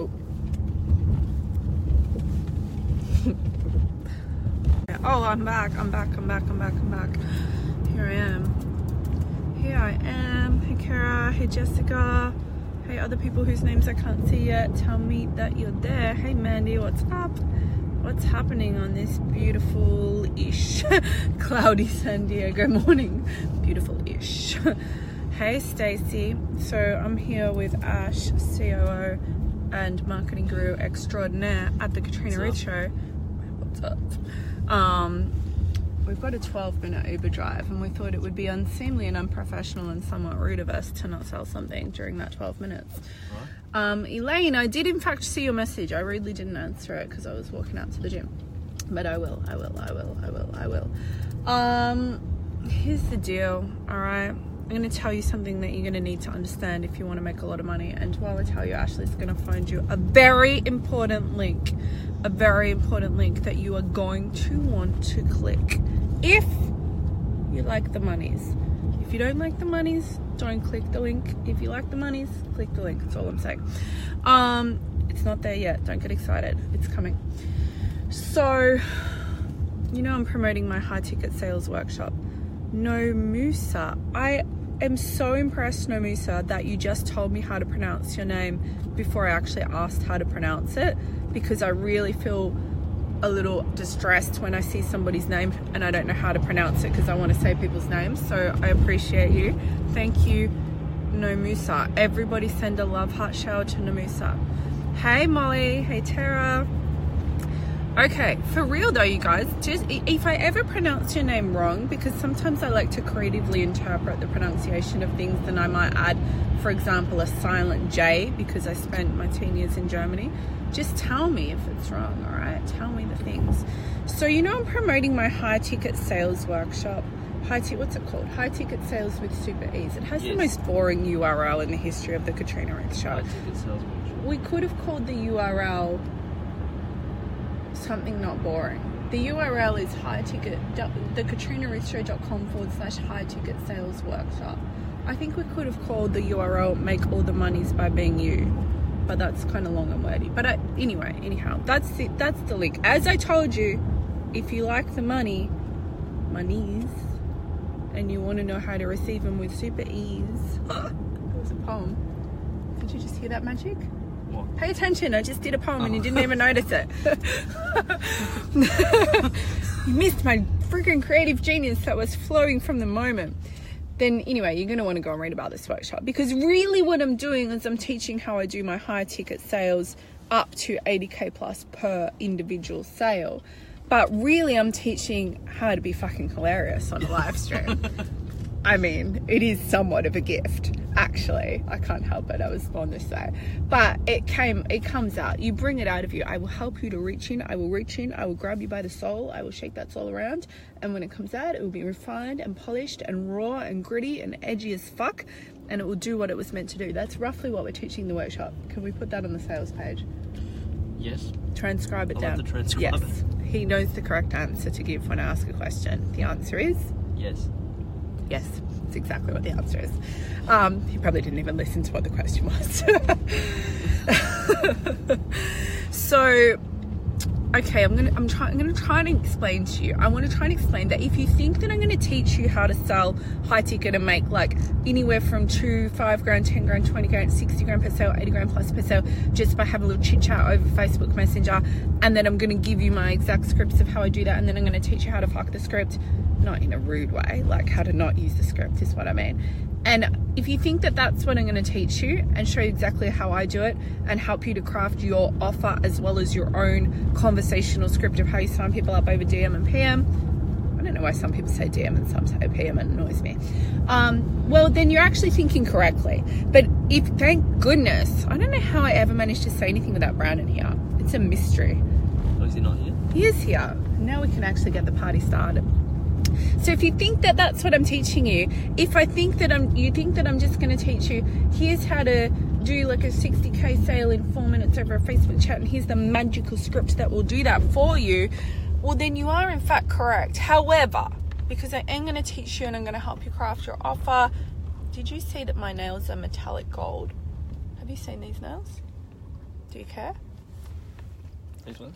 Oh. oh, I'm back. I'm back. I'm back. I'm back. I'm back. Here I am. Here I am. Hey, Kara. Hey, Jessica. Hey, other people whose names I can't see yet. Tell me that you're there. Hey, Mandy. What's up? What's happening on this beautiful-ish cloudy San Diego morning? Beautiful-ish. hey, Stacy. So I'm here with Ash, COO and marketing guru extraordinaire at the Katrina Ruth Show. What's up? Um, we've got a 12 minute Uber drive, and we thought it would be unseemly and unprofessional and somewhat rude of us to not sell something during that 12 minutes. Um, Elaine, I did in fact see your message. I really didn't answer it because I was walking out to the gym. But I will, I will, I will, I will, I will. Um, here's the deal, alright? I'm going to tell you something that you're going to need to understand if you want to make a lot of money. And while I tell you, Ashley's going to find you a very important link, a very important link that you are going to want to click if you like the monies. If you don't like the monies, don't click the link. If you like the monies, click the link. That's all I'm saying. Um, it's not there yet. Don't get excited. It's coming. So, you know, I'm promoting my high ticket sales workshop. Nomusa. I am so impressed, Nomusa, that you just told me how to pronounce your name before I actually asked how to pronounce it because I really feel a little distressed when I see somebody's name and I don't know how to pronounce it because I want to say people's names. So I appreciate you. Thank you, Nomusa. Everybody send a love heart shower to Nomusa. Hey Molly. Hey Tara. Okay, for real though, you guys, just if I ever pronounce your name wrong, because sometimes I like to creatively interpret the pronunciation of things, then I might add, for example, a silent J because I spent my teen years in Germany. Just tell me if it's wrong, all right? Tell me the things. So, you know, I'm promoting my high ticket sales workshop. High ticket, what's it called? High ticket sales with Super Ease. It has yes. the most boring URL in the history of the Katrina Ruth show. High ticket sales workshop. We could have called the URL something not boring. The URL is high ticket, the katrinaruthshow.com forward slash high ticket sales workshop. I think we could have called the URL make all the monies by being you, but that's kind of long and wordy. But uh, anyway, anyhow, that's it. that's the link. As I told you, if you like the money, monies, and you want to know how to receive them with super ease, it was a poem. Did you just hear that magic? What? Pay attention, I just did a poem oh. and you didn't oh. even notice it. you missed my freaking creative genius that was flowing from the moment. Then, anyway, you're going to want to go and read about this workshop because really what I'm doing is I'm teaching how I do my high ticket sales up to 80k plus per individual sale. But really, I'm teaching how to be fucking hilarious on a live stream. I mean, it is somewhat of a gift, actually. I can't help it. I was born this way. But it came, it comes out. You bring it out of you. I will help you to reach in. I will reach in. I will grab you by the soul. I will shake that soul around. And when it comes out, it will be refined and polished and raw and gritty and edgy as fuck. And it will do what it was meant to do. That's roughly what we're teaching the workshop. Can we put that on the sales page? Yes. Transcribe it I'll down. transcribe yes. It. He knows the correct answer to give when I ask a question. The answer is yes. Yes, that's exactly what the answer is. Um, you probably didn't even listen to what the question was. so, okay, I'm gonna I'm trying I'm gonna try and explain to you. I want to try and explain that if you think that I'm gonna teach you how to sell high ticket and make like anywhere from two, five grand, ten grand, twenty grand, sixty grand per sale, eighty grand plus per sale, just by having a little chit chat over Facebook Messenger, and then I'm gonna give you my exact scripts of how I do that, and then I'm gonna teach you how to fuck the script not in a rude way, like how to not use the script is what I mean. And if you think that that's what I'm going to teach you and show you exactly how I do it and help you to craft your offer as well as your own conversational script of how you sign people up over DM and PM, I don't know why some people say DM and some say PM, it annoys me. Um, well, then you're actually thinking correctly. But if, thank goodness, I don't know how I ever managed to say anything without Brandon here. It's a mystery. Oh, is he not here? He is here. Now we can actually get the party started. So if you think that that's what I'm teaching you, if I think that I'm, you think that I'm just going to teach you, here's how to do like a 60k sale in four minutes over a Facebook chat, and here's the magical script that will do that for you, well, then you are in fact correct. However, because I am going to teach you and I'm going to help you craft your offer, did you see that my nails are metallic gold? Have you seen these nails? Do you care?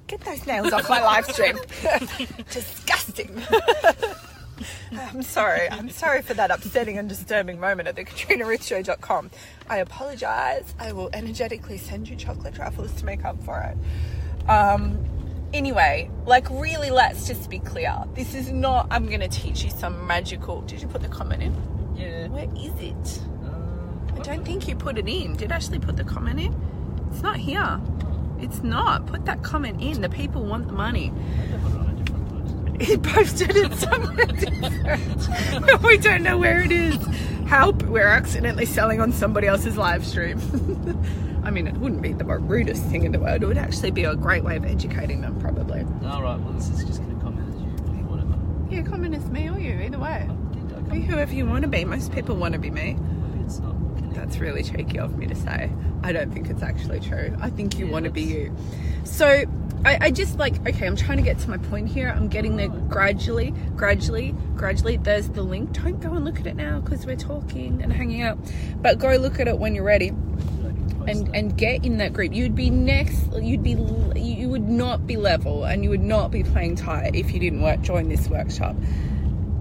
Get those nails off my live stream. Disgusting. I'm sorry. I'm sorry for that upsetting and disturbing moment at the KatrinaRuthShow.com. I apologize. I will energetically send you chocolate truffles to make up for it. Um, anyway, like, really, let's just be clear. This is not, I'm going to teach you some magical. Did you put the comment in? Yeah. Where is it? Um, I don't think you put it in. Did Ashley put the comment in? It's not here. It's not. Put that comment in. The people want the money. I put it on a different post. He posted it somewhere different. we don't know where it is. Help, we're accidentally selling on somebody else's live stream. I mean, it wouldn't be the rudest thing in the world. It would actually be a great way of educating them, probably. All right. Well, this is just going to comment as you, whatever. Yeah, comment as me or you, either way. I did. I Be whoever you want to be. Most people want to be me. Maybe it's not. That's really cheeky of me to say. I don't think it's actually true. I think you Yeah, want to be you. So I, I just like, okay, I'm trying to get to my point here. I'm getting there oh. gradually, gradually, gradually. There's the link. Don't go and look at it now because we're talking and hanging out. But go look at it when you're ready and and get in that group. You'd be next. You'd be. You would not be level, and you would not be playing tight if you didn't work join this workshop.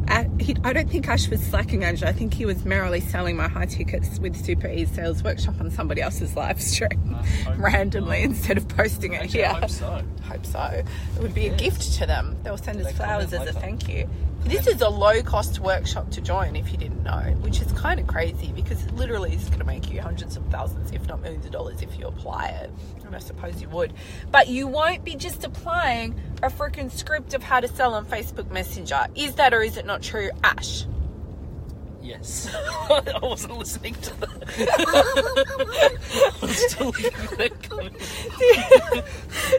A- he, I don't think Ash was slacking, Angela. I think he was merrily selling my high tickets with Super E Sales Workshop on somebody else's live stream uh, I randomly not. instead of posting it Actually, here. I hope so. Hope so. It would be a gift to them. They'll send us They flowers as a thank you. This is a low cost workshop to join if you didn't know, which is kind of crazy because it literally is going to make you hundreds of thousands, if not millions of dollars, if you apply it. And I suppose you would. But you won't be just applying a freaking script of how to sell on Facebook Messenger. Is that or is it not true, Ash? Yes. I wasn't listening to that. I was still looking that.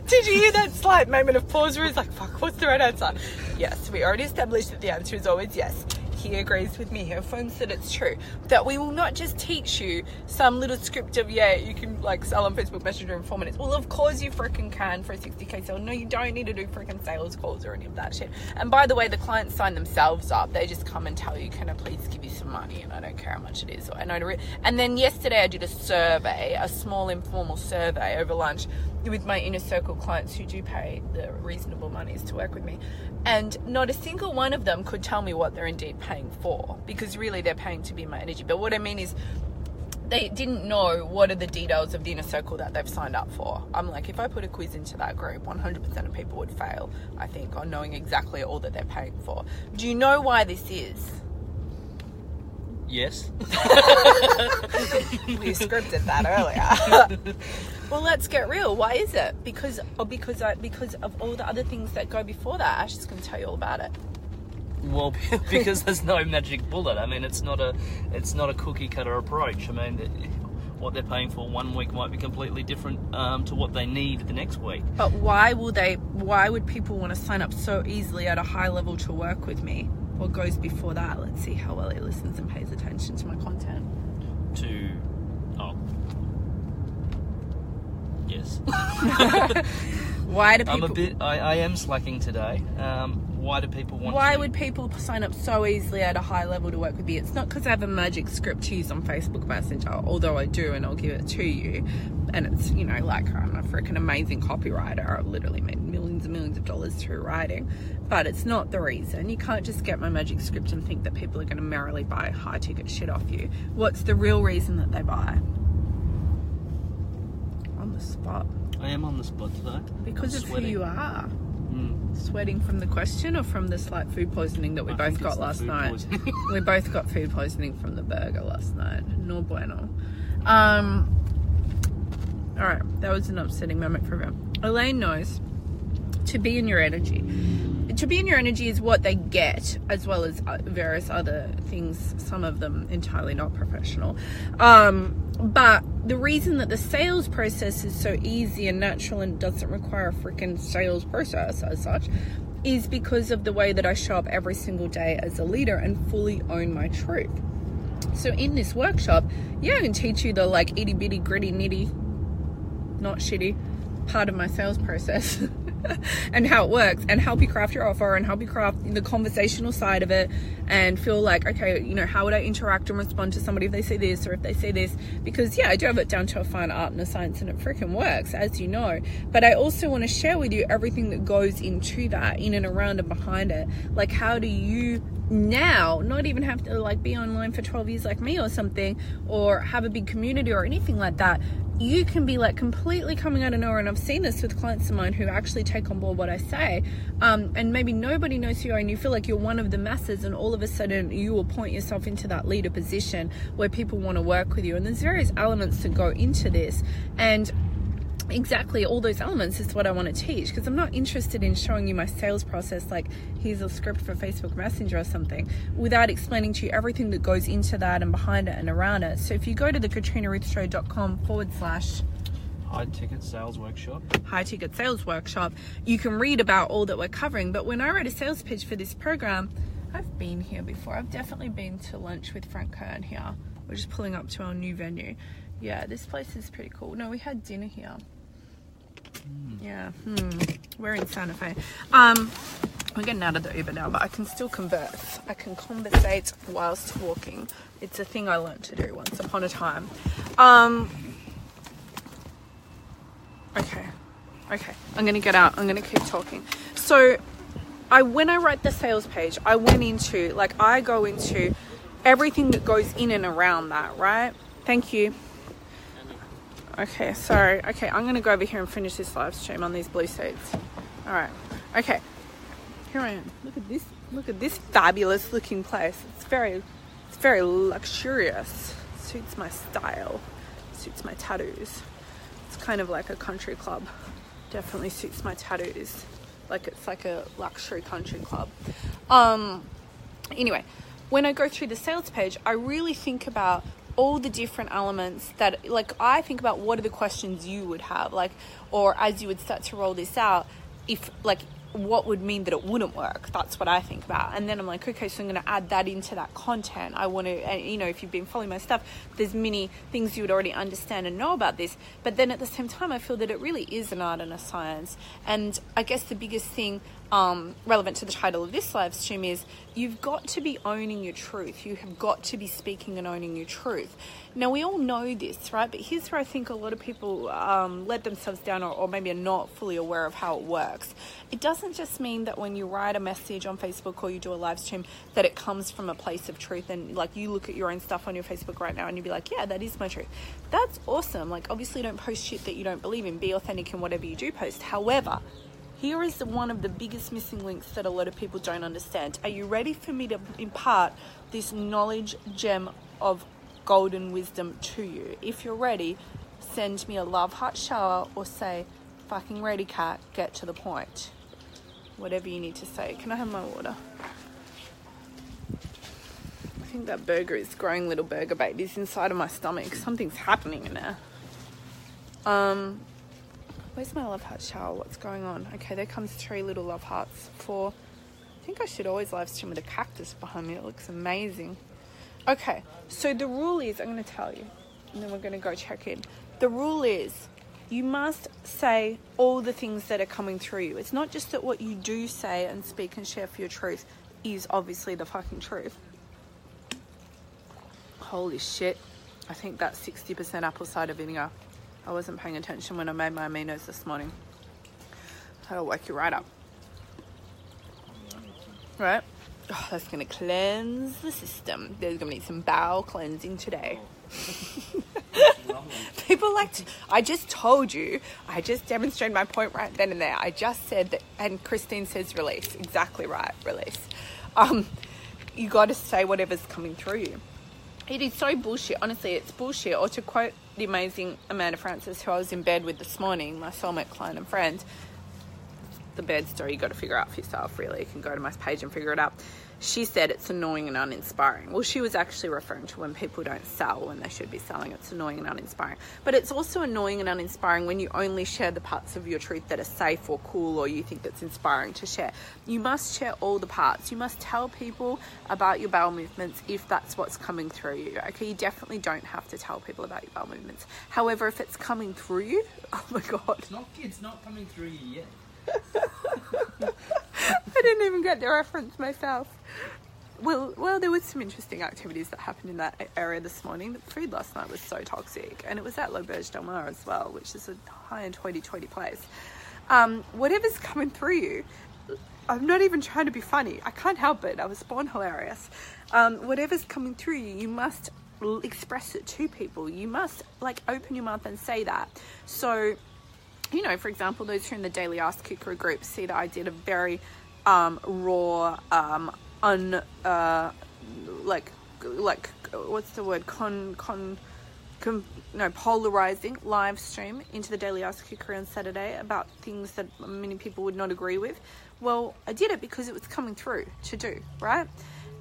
Did you hear that slight moment of pause where he's like, fuck, what's the right answer? Yes, we already established that the answer is always yes. He agrees with me. He affirms that it's true. That we will not just teach you some little script of, yeah, you can like sell on Facebook Messenger in four minutes. Well, of course you freaking can for a 60k sale. No, you don't need to do freaking sales calls or any of that shit. And by the way, the clients sign themselves up. They just come and tell you, can I please give you some money? And I don't care how much it is. I to re- and then yesterday I did a survey, a small informal survey over lunch with my inner circle clients who do pay the reasonable monies to work with me. And not a single one of them could tell me what they're indeed paying for because really they're paying to be my energy. But what I mean is, they didn't know what are the details of the inner circle that they've signed up for. I'm like, if I put a quiz into that group, 100% of people would fail, I think, on knowing exactly all that they're paying for. Do you know why this is? Yes. we scripted that earlier. well, let's get real. Why is it? Because or because I, because of all the other things that go before that. Ash is going to tell you all about it. Well, because there's no magic bullet. I mean, it's not a it's not a cookie cutter approach. I mean, what they're paying for one week might be completely different um, to what they need the next week. But why will they? Why would people want to sign up so easily at a high level to work with me? What goes before that? Let's see how well he listens and pays attention to my content. To oh yes, Why do I'm a bit. I, I am slacking today. Um, why do people want? Why to, would people sign up so easily at a high level to work with me? It's not because I have a magic script to use on Facebook Messenger, although I do and I'll give it to you. And it's, you know, like I'm a freaking amazing copywriter. I've literally made millions and millions of dollars through writing. But it's not the reason. You can't just get my magic script and think that people are going to merrily buy high ticket shit off you. What's the real reason that they buy? On the spot. I am on the spot today. Because I'm of sweating. who you are. Mm. Sweating from the question or from the slight food poisoning that we I both got last night? we both got food poisoning from the burger last night. No bueno. Um, all right, that was an upsetting moment for everyone. Elaine knows to be in your energy. To be in your energy is what they get, as well as uh, various other things, some of them entirely not professional. Um, but the reason that the sales process is so easy and natural and doesn't require a freaking sales process as such is because of the way that I show up every single day as a leader and fully own my truth. So in this workshop, yeah, I can teach you the like itty bitty gritty nitty, not shitty, part of my sales process and how it works and help you craft your offer and help you craft the conversational side of it and feel like okay you know how would i interact and respond to somebody if they say this or if they say this? Because yeah i do have it down to a fine art and a science and it freaking works as you know. But i also want to share with you everything that goes into that in and around and behind it. Like how do you now not even have to like be online for 12 years like me or something or have a big community or anything like that you can be like completely coming out of nowhere and i've seen this with clients of mine who actually take on board what i say um, and maybe nobody knows who you and you feel like you're one of the masses and all of a sudden you will point yourself into that leader position where people want to work with you and there's various elements that go into this and exactly all those elements is what I want to teach because I'm not interested in showing you my sales process like here's a script for Facebook Messenger or something without explaining to you everything that goes into that and behind it and around it. So if you go to the katrinaruthshow.com forward slash high ticket sales workshop. High ticket sales workshop you can read about all that we're covering. But when I write a sales pitch for this program I've been here before. I've definitely been to lunch with Frank Kern here. We're just pulling up to our new venue. Yeah this place is pretty cool. No we had dinner here yeah, hmm. we're in Santa Fe. Um, we're getting out of the Uber now, but I can still converse. I can conversate whilst walking. It's a thing I learned to do once upon a time. Um, okay, okay. I'm gonna get out. I'm gonna keep talking. So, I when I write the sales page, I went into like I go into everything that goes in and around that, right? Thank you. Okay, sorry. Okay, I'm gonna go over here and finish this live stream on these blue seats. All right. Okay, here I am. Look at this. Look at this fabulous looking place. It's very, it's very luxurious. Suits my style. Suits my tattoos. It's kind of like a country club. Definitely suits my tattoos. Like it's like a luxury country club. Um. Anyway, when I go through the sales page, I really think about all the different elements that like I think about what are the questions you would have like or as you would start to roll this out if like what would mean that it wouldn't work? That's what i think about. And then i'm like okay so i'm going to add that into that content. I want to you know if you've been following my stuff there's many things you would already understand and know about this. But then at the same time i feel that it really is an art and a science. And i guess the biggest thing um, relevant to the title of this live stream is you've got to be owning your truth. You have got to be speaking and owning your truth. Now, we all know this, right? But here's where I think a lot of people um, let themselves down or, or maybe are not fully aware of how it works. It doesn't just mean that when you write a message on Facebook or you do a live stream that it comes from a place of truth and like you look at your own stuff on your Facebook right now and you'd be like, yeah, that is my truth. That's awesome. Like, obviously, don't post shit that you don't believe in. Be authentic in whatever you do post. However, here is one of the biggest missing links that a lot of people don't understand. Are you ready for me to impart this knowledge gem of golden wisdom to you? If you're ready, send me a love heart shower or say, fucking ready, cat, get to the point. Whatever you need to say. Can I have my water? I think that burger is growing little burger babies inside of my stomach. Something's happening in there. Um, Where's my love heart shower? What's going on? Okay, there comes three little love hearts. Four. I think I should always live stream with a cactus behind me. It looks amazing. Okay, so the rule is I'm going to tell you, and then we're going to go check in. The rule is you must say all the things that are coming through you. It's not just that what you do say and speak and share for your truth is obviously the fucking truth. Holy shit. I think that's 60% apple cider vinegar. I wasn't paying attention when I made my aminos this morning. That'll wake you right up. Right? Oh, that's going to cleanse the system. There's going to be some bowel cleansing today. People like to, I just told you, I just demonstrated my point right then and there. I just said that, and Christine says release. Exactly right, release. Um, you got to say whatever's coming through you. It is so bullshit. Honestly, it's bullshit. Or to quote the amazing Amanda Frances, who I was in bed with this morning, my soulmate client and friend, the bed story you got to figure out for yourself, really. You can go to my page and figure it out. She said it's annoying and uninspiring. Well, she was actually referring to when people don't sell when they should be selling. It's annoying and uninspiring. But it's also annoying and uninspiring when you only share the parts of your truth that are safe or cool or you think that's inspiring to share. You must share all the parts. You must tell people about your bowel movements if that's what's coming through you. Okay, you definitely don't have to tell people about your bowel movements. However, if it's coming through you, oh my god. It's not it's not coming through you yet. I didn't even get the reference myself. Well, well, there was some interesting activities that happened in that area this morning. The food last night was so toxic, and it was at L'Auberge Del Mar as well, which is a high-end hoity-toity place. Um, whatever's coming through you, I'm not even trying to be funny. I can't help it. I was born hilarious. Um, whatever's coming through you, you must express it to people. You must like open your mouth and say that. So you know, for example, those who are in the Daily Ass Kicker group see that I did a very um, raw, um, un, uh, like, like, what's the word? Con, con, con, no, polarizing live stream into the Daily Ass Kicker on Saturday about things that many people would not agree with. Well, I did it because it was coming through to do, right?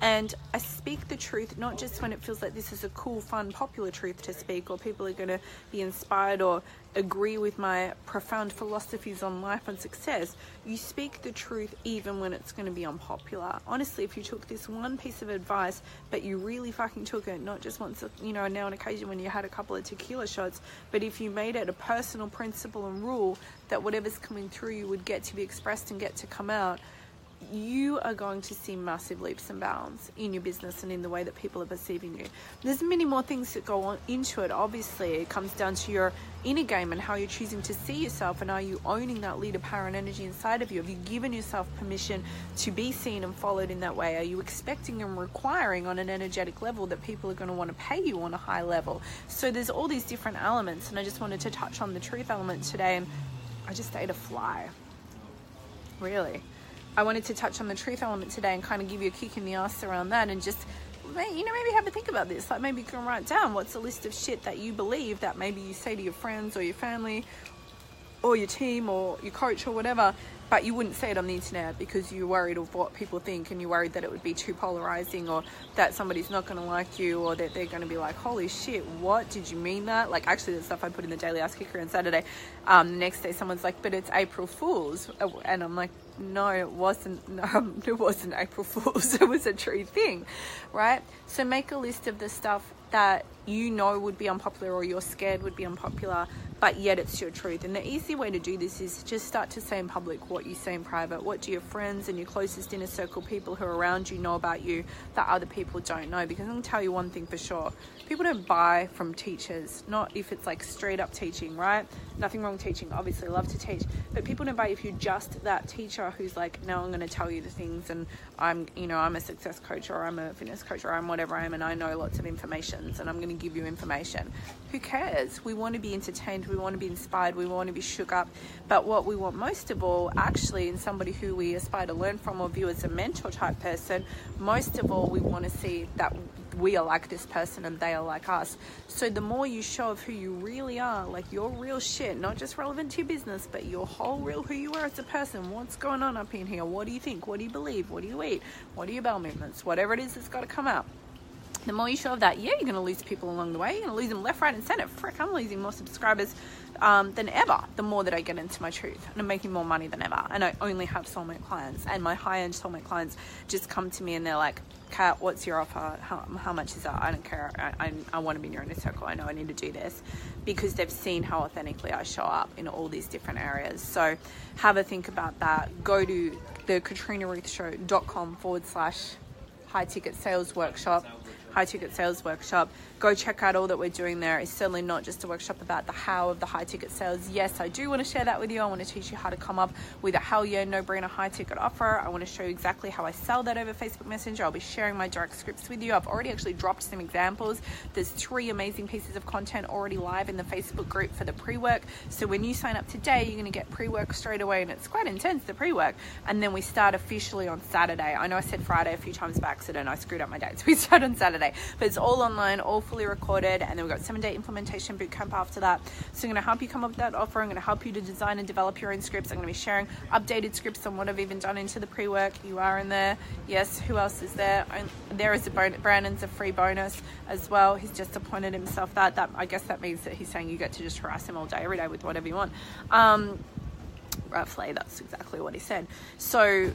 And I speak the truth not just when it feels like this is a cool, fun, popular truth to speak, or people are going to be inspired or agree with my profound philosophies on life and success. You speak the truth even when it's going to be unpopular. Honestly, if you took this one piece of advice, but you really fucking took it, not just once, you know, now on occasion when you had a couple of tequila shots, but if you made it a personal principle and rule that whatever's coming through you would get to be expressed and get to come out you are going to see massive leaps and bounds in your business and in the way that people are perceiving you. There's many more things that go on into it. Obviously, it comes down to your inner game and how you're choosing to see yourself and are you owning that leader power and energy inside of you? Have you given yourself permission to be seen and followed in that way? Are you expecting and requiring on an energetic level that people are going to want to pay you on a high level? So there's all these different elements and I just wanted to touch on the truth element today and I just ate a fly. Really. I wanted to touch on the truth element today and kind of give you a kick in the ass around that and just you know maybe have a think about this. Like maybe you can write down what's a list of shit that you believe that maybe you say to your friends or your family or your team or your coach or whatever but you wouldn't say it on the internet because you're worried of what people think and you're worried that it would be too polarizing or that somebody's not going to like you or that they're going to be like holy shit what did you mean that like actually the stuff i put in the daily ass kicker on saturday um, the next day someone's like but it's april fool's and i'm like no, it wasn't. Um, it wasn't April Fool's. It was a true thing, right? So make a list of the stuff that you know would be unpopular or you're scared would be unpopular, but yet it's your truth. And the easy way to do this is just start to say in public what you say in private. What do your friends and your closest inner circle people who are around you know about you that other people don't know? Because I'm going to tell you one thing for sure people don't buy from teachers, not if it's like straight up teaching, right? Nothing wrong teaching, obviously, love to teach, but people don't buy if you're just that teacher who's like, no, I'm going to tell you the things and I'm, you know, I'm a success coach or I'm a fitness coach or I'm whatever I am and I know lots of information and I'm going to give you information. Who cares? We want to be entertained, we want to be inspired, we want to be shook up. But what we want most of all, actually, in somebody who we aspire to learn from or view as a mentor type person, most of all, we want to see that we are like this person and they are like us. So the more you show of who you really are, like your real shit, not just relevant to your business, but your whole real who you are as a person, what's going on up in here? What do you think? What do you believe? What do you eat? What are your bowel movements? Whatever it is that's got to come out the more you show of that, yeah, you're going to lose people along the way. You're going to lose them left, right, and center. Frick, I'm losing more subscribers um, than ever the more that I get into my truth. And I'm making more money than ever. And I only have soulmate clients. And my high end soulmate clients just come to me and they're like, Kat, what's your offer? How, how much is that? I don't care. I, I, I want to be in your inner circle. I know I need to do this because they've seen how authentically I show up in all these different areas. So have a think about that. Go to the katrinaruthshow.com forward slash high ticket sales workshop high ticket sales workshop. Go check out all that we're doing there. It's certainly not just a workshop about the how of the high ticket sales. Yes, I do want to share that with you. I want to teach you how to come up with a hell yeah, no brainer high ticket offer. I want to show you exactly how I sell that over Facebook Messenger. I'll be sharing my direct scripts with you. I've already actually dropped some examples. There's three amazing pieces of content already live in the Facebook group for the pre work. So when you sign up today, you're going to get pre work straight away, and it's quite intense the pre work. And then we start officially on Saturday. I know I said Friday a few times by accident. I screwed up my dates. We start on Saturday. Saturday. But it's all online, all fully recorded, and then we've got seven day implementation bootcamp after that. So I'm going to help you come up with that offer. I'm going to help you to design and develop your own scripts. I'm going to be sharing updated scripts on what I've even done into the pre work. You are in there. Yes, who else is there? There is a. Brandon's a free bonus as well. He's just appointed himself that. That I guess that means that he's saying you get to just harass him all day, every day with whatever you want. Um, roughly, that's exactly what he said. So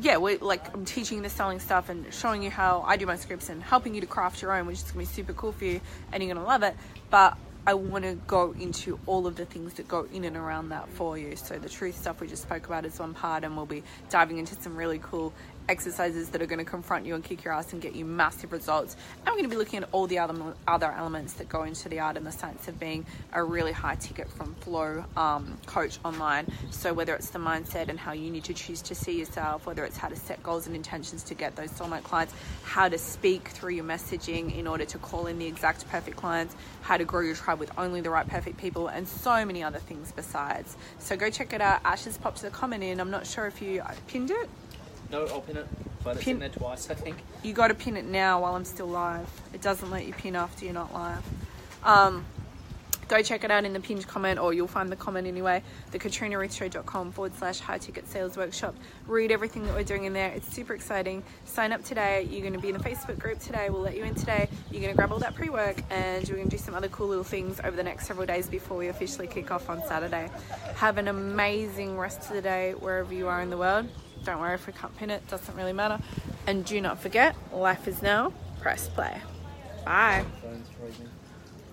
yeah, we like I'm teaching the selling stuff and showing you how I do my scripts and helping you to craft your own, which is gonna be super cool for you and you're gonna love it. But I want to go into all of the things that go in and around that for you. So the truth stuff we just spoke about is one part, and we'll be diving into some really cool exercises that are going to confront you and kick your ass and get you massive results. And we're going to be looking at all the other other elements that go into the art and the science of being a really high ticket from Flow um, coach online. So whether it's the mindset and how you need to choose to see yourself, whether it's how to set goals and intentions to get those soulmate clients, how to speak through your messaging in order to call in the exact perfect clients, how to grow your tribe with only the right perfect people, and so many other things besides. So go check it out. Ash has popped the comment in. I'm not sure if you pinned it. No, I'll pin it. But it's Pin- in there twice, I think. You got to pin it now while I'm still live. It doesn't let you pin after you're not live. Um, go check it out in the pinned comment or you'll find the comment anyway the katrinaruthshow.com forward slash high ticket sales workshop read everything that we're doing in there it's super exciting sign up today you're going to be in the facebook group today we'll let you in today you're going to grab all that pre-work and we're going to do some other cool little things over the next several days before we officially kick off on saturday have an amazing rest of the day wherever you are in the world don't worry if we can't pin it doesn't really matter. And do not forget life is now. Press play. Bye.